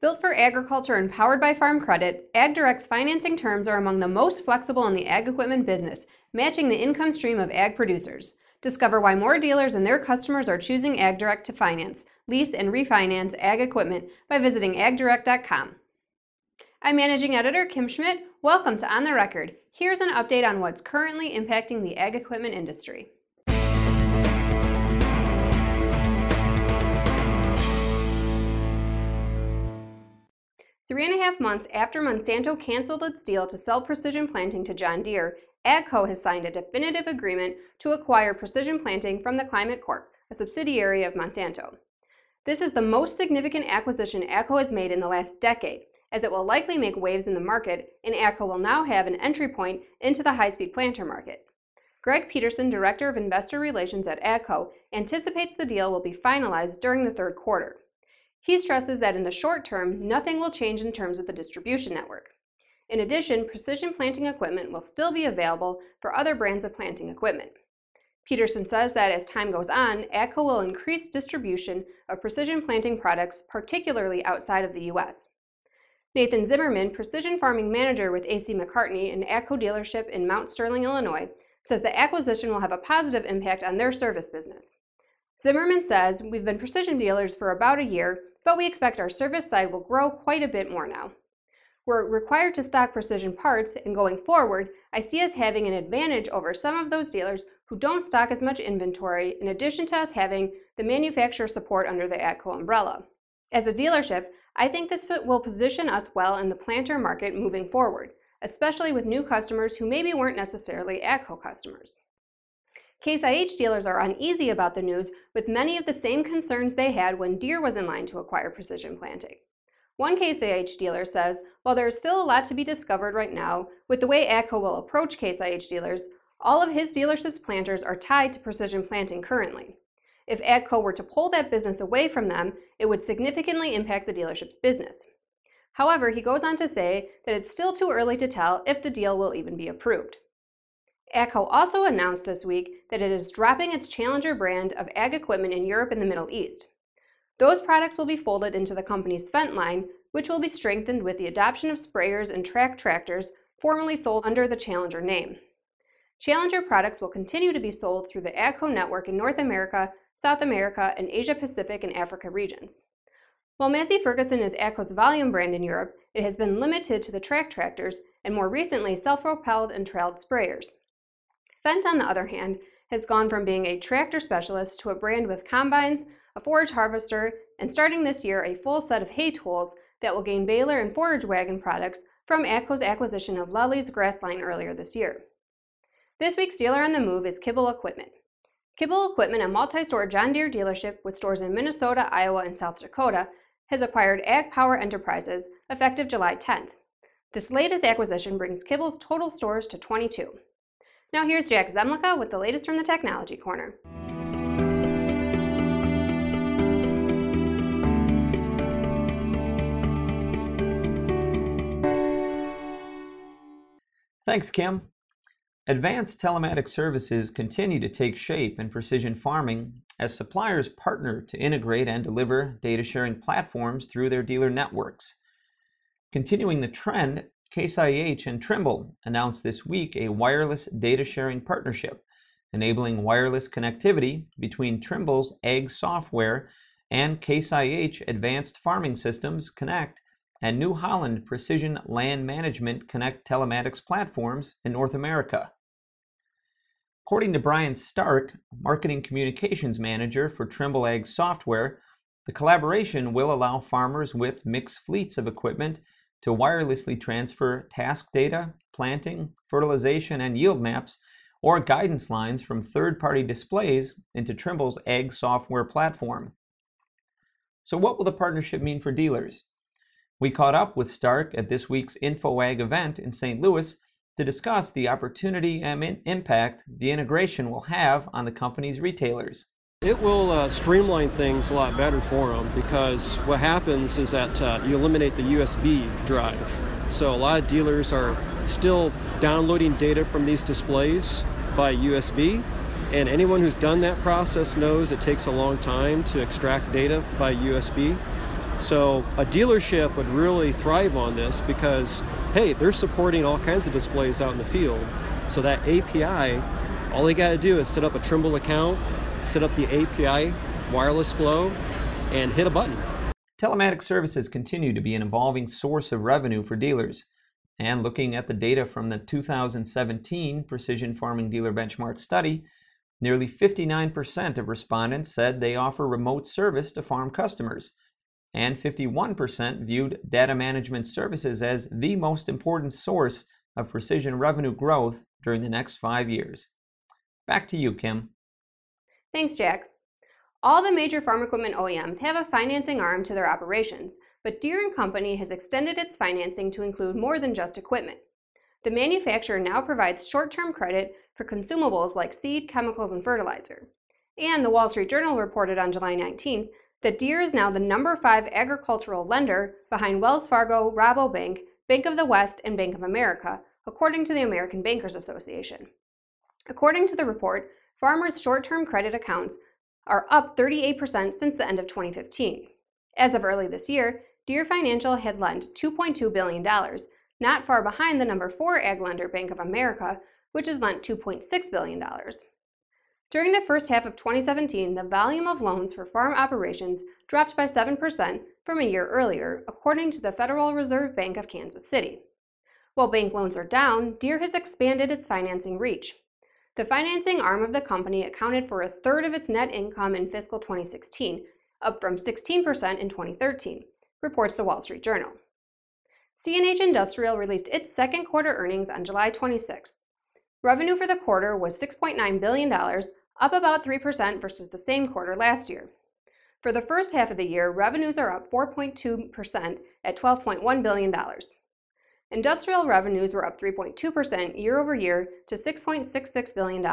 Built for agriculture and powered by Farm Credit, AgDirect's financing terms are among the most flexible in the ag equipment business, matching the income stream of ag producers. Discover why more dealers and their customers are choosing AgDirect to finance, lease, and refinance ag equipment by visiting agdirect.com. I'm Managing Editor Kim Schmidt. Welcome to On the Record. Here's an update on what's currently impacting the ag equipment industry. Three and a half months after Monsanto canceled its deal to sell precision planting to John Deere, AGCO has signed a definitive agreement to acquire precision planting from the Climate Corp, a subsidiary of Monsanto. This is the most significant acquisition AGCO has made in the last decade, as it will likely make waves in the market, and AGCO will now have an entry point into the high speed planter market. Greg Peterson, Director of Investor Relations at AGCO, anticipates the deal will be finalized during the third quarter. He stresses that in the short term, nothing will change in terms of the distribution network. In addition, precision planting equipment will still be available for other brands of planting equipment. Peterson says that as time goes on, AGCO will increase distribution of precision planting products, particularly outside of the U.S. Nathan Zimmerman, precision farming manager with AC McCartney, an AGCO dealership in Mount Sterling, Illinois, says the acquisition will have a positive impact on their service business. Zimmerman says, We've been precision dealers for about a year, but we expect our service side will grow quite a bit more now. We're required to stock precision parts, and going forward, I see us having an advantage over some of those dealers who don't stock as much inventory, in addition to us having the manufacturer support under the AGCO umbrella. As a dealership, I think this will position us well in the planter market moving forward, especially with new customers who maybe weren't necessarily AGCO customers. Case IH dealers are uneasy about the news with many of the same concerns they had when Deere was in line to acquire precision planting. One Case IH dealer says, while there is still a lot to be discovered right now with the way AGCO will approach Case IH dealers, all of his dealership's planters are tied to precision planting currently. If AGCO were to pull that business away from them, it would significantly impact the dealership's business. However, he goes on to say that it's still too early to tell if the deal will even be approved. AGCO also announced this week that it is dropping its Challenger brand of ag equipment in Europe and the Middle East. Those products will be folded into the company's Fendt line, which will be strengthened with the adoption of sprayers and track tractors formerly sold under the Challenger name. Challenger products will continue to be sold through the AGCO network in North America, South America, and Asia Pacific and Africa regions. While Massey Ferguson is AGCO's volume brand in Europe, it has been limited to the track tractors and more recently self propelled and trailed sprayers. Fendt, on the other hand, has gone from being a tractor specialist to a brand with combines, a forage harvester, and starting this year, a full set of hay tools that will gain baler and forage wagon products from AGCO's acquisition of Lely's grass line earlier this year. This week's dealer on the move is Kibble Equipment. Kibble Equipment, a multi-store John Deere dealership with stores in Minnesota, Iowa, and South Dakota, has acquired Ag Power Enterprises effective July 10th. This latest acquisition brings Kibble's total stores to 22. Now here's Jack Zemlicka with the latest from the Technology Corner. Thanks, Kim. Advanced telematics services continue to take shape in precision farming as suppliers partner to integrate and deliver data sharing platforms through their dealer networks. Continuing the trend, Case IH and Trimble announced this week a wireless data sharing partnership, enabling wireless connectivity between Trimble's Ag software and Case IH Advanced Farming Systems Connect and New Holland Precision Land Management Connect telematics platforms in North America. According to Brian Stark, Marketing Communications Manager for Trimble Ag Software, the collaboration will allow farmers with mixed fleets of equipment to wirelessly transfer task data, planting, fertilization, and yield maps, or guidance lines from third party displays into Trimble's Ag software platform. So, what will the partnership mean for dealers? We caught up with Stark at this week's InfoAg event in St. Louis to discuss the opportunity and impact the integration will have on the company's retailers. It will uh, streamline things a lot better for them because what happens is that uh, you eliminate the USB drive. So a lot of dealers are still downloading data from these displays by USB, and anyone who's done that process knows it takes a long time to extract data by USB. So a dealership would really thrive on this because, hey, they're supporting all kinds of displays out in the field. So that API, all they got to do is set up a Trimble account, set up the API wireless flow, and hit a button. Telematics services continue to be an evolving source of revenue for dealers. And looking at the data from the 2017 Precision Farming Dealer Benchmark study, nearly 59% of respondents said they offer remote service to farm customers, and 51% viewed data management services as the most important source of precision revenue growth during the next five years. Back to you, Kim. Thanks, Jack. All the major farm equipment OEMs have a financing arm to their operations, but Deere & Company has extended its financing to include more than just equipment. The manufacturer now provides short-term credit for consumables like seed, chemicals, and fertilizer. And the Wall Street Journal reported on July 19 that Deere is now the number 5 agricultural lender behind Wells Fargo, Rabobank, Bank of the West, and Bank of America, according to the American Bankers Association. According to the report, farmers' short-term credit accounts are up 38% since the end of 2015. As of early this year, Deere Financial had lent $2.2 billion, not far behind the number 4 ag lender Bank of America, which has lent $2.6 billion. During the first half of 2017, the volume of loans for farm operations dropped by 7% from a year earlier, according to the Federal Reserve Bank of Kansas City. While bank loans are down, Deere has expanded its financing reach. The financing arm of the company accounted for a third of its net income in fiscal 2016, up from 16% in 2013, reports the Wall Street Journal. CNH Industrial released its second quarter earnings on July 26. Revenue for the quarter was $6.9 billion, up about 3% versus the same quarter last year. For the first half of the year, revenues are up 4.2% at $12.1 billion. Industrial revenues were up 3.2% year over year to $6.66 billion.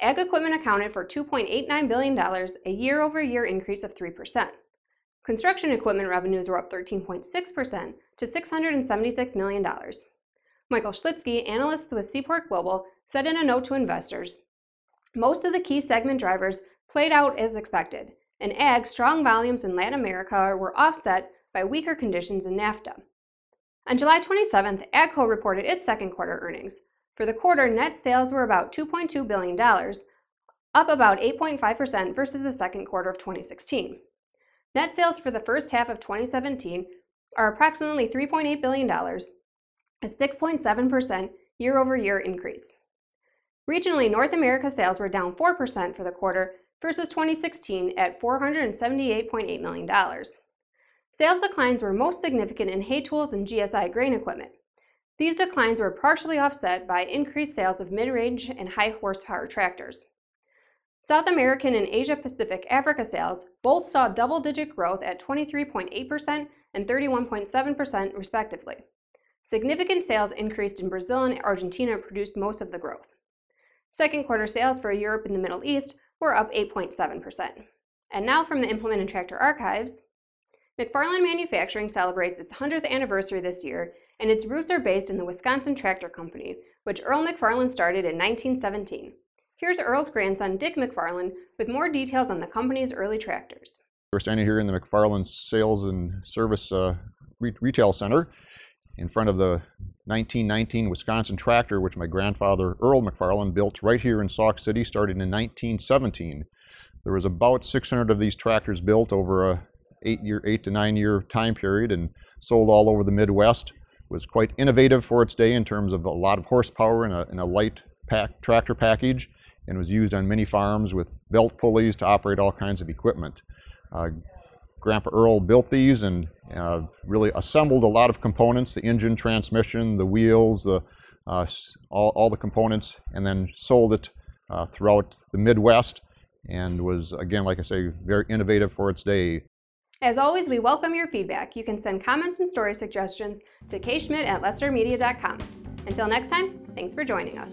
Ag equipment accounted for $2.89 billion, a year over year increase of 3%. Construction equipment revenues were up 13.6% to $676 million. Michael Shlisky, analyst with Seaport Global, said in a note to investors Most of the key segment drivers played out as expected. In ag, strong volumes in Latin America were offset by weaker conditions in NAFTA. On July 27th, AGCO reported its second quarter earnings. For the quarter, net sales were about $2.2 billion, up about 8.5% versus the second quarter of 2016. Net sales for the first half of 2017 are approximately $3.8 billion, a 6.7% year over year increase. Regionally, North America sales were down 4% for the quarter versus 2016 at $478.8 million. Sales declines were most significant in hay tools and GSI grain equipment. These declines were partially offset by increased sales of mid range and high horsepower tractors. South American and Asia Pacific Africa sales both saw double digit growth at 23.8% and 31.7%, respectively. Significant sales increased in Brazil and Argentina produced most of the growth. Second quarter sales for Europe and the Middle East were up 8.7%. And now from the Implement and Tractor Archives, McFarland Manufacturing celebrates its 100th anniversary this year, and its roots are based in the Wisconsin Tractor Company, which Earl McFarland started in 1917. Here's Earl's grandson, Dick McFarland, with more details on the company's early tractors. We're standing here in the McFarland Sales and Service uh, re- Retail Center in front of the 1919 Wisconsin tractor, which my grandfather Earl McFarland built right here in Sauk City, starting in 1917. There was about 600 of these tractors built over a eight year, eight to nine year time period, and sold all over the Midwest. Was quite innovative for its day in terms of a lot of horsepower and a, in a light pack, tractor package, and was used on many farms with belt pulleys to operate all kinds of equipment. Uh, Grandpa Earl built these and uh, really assembled a lot of components the engine, transmission, the wheels, the, uh, all, all, the components, and then sold it uh, throughout the Midwest and was, again, like I say, very innovative for its day. As always, we welcome your feedback. You can send comments and story suggestions to kschmidt at lessitermedia.com. Until next time, thanks for joining us.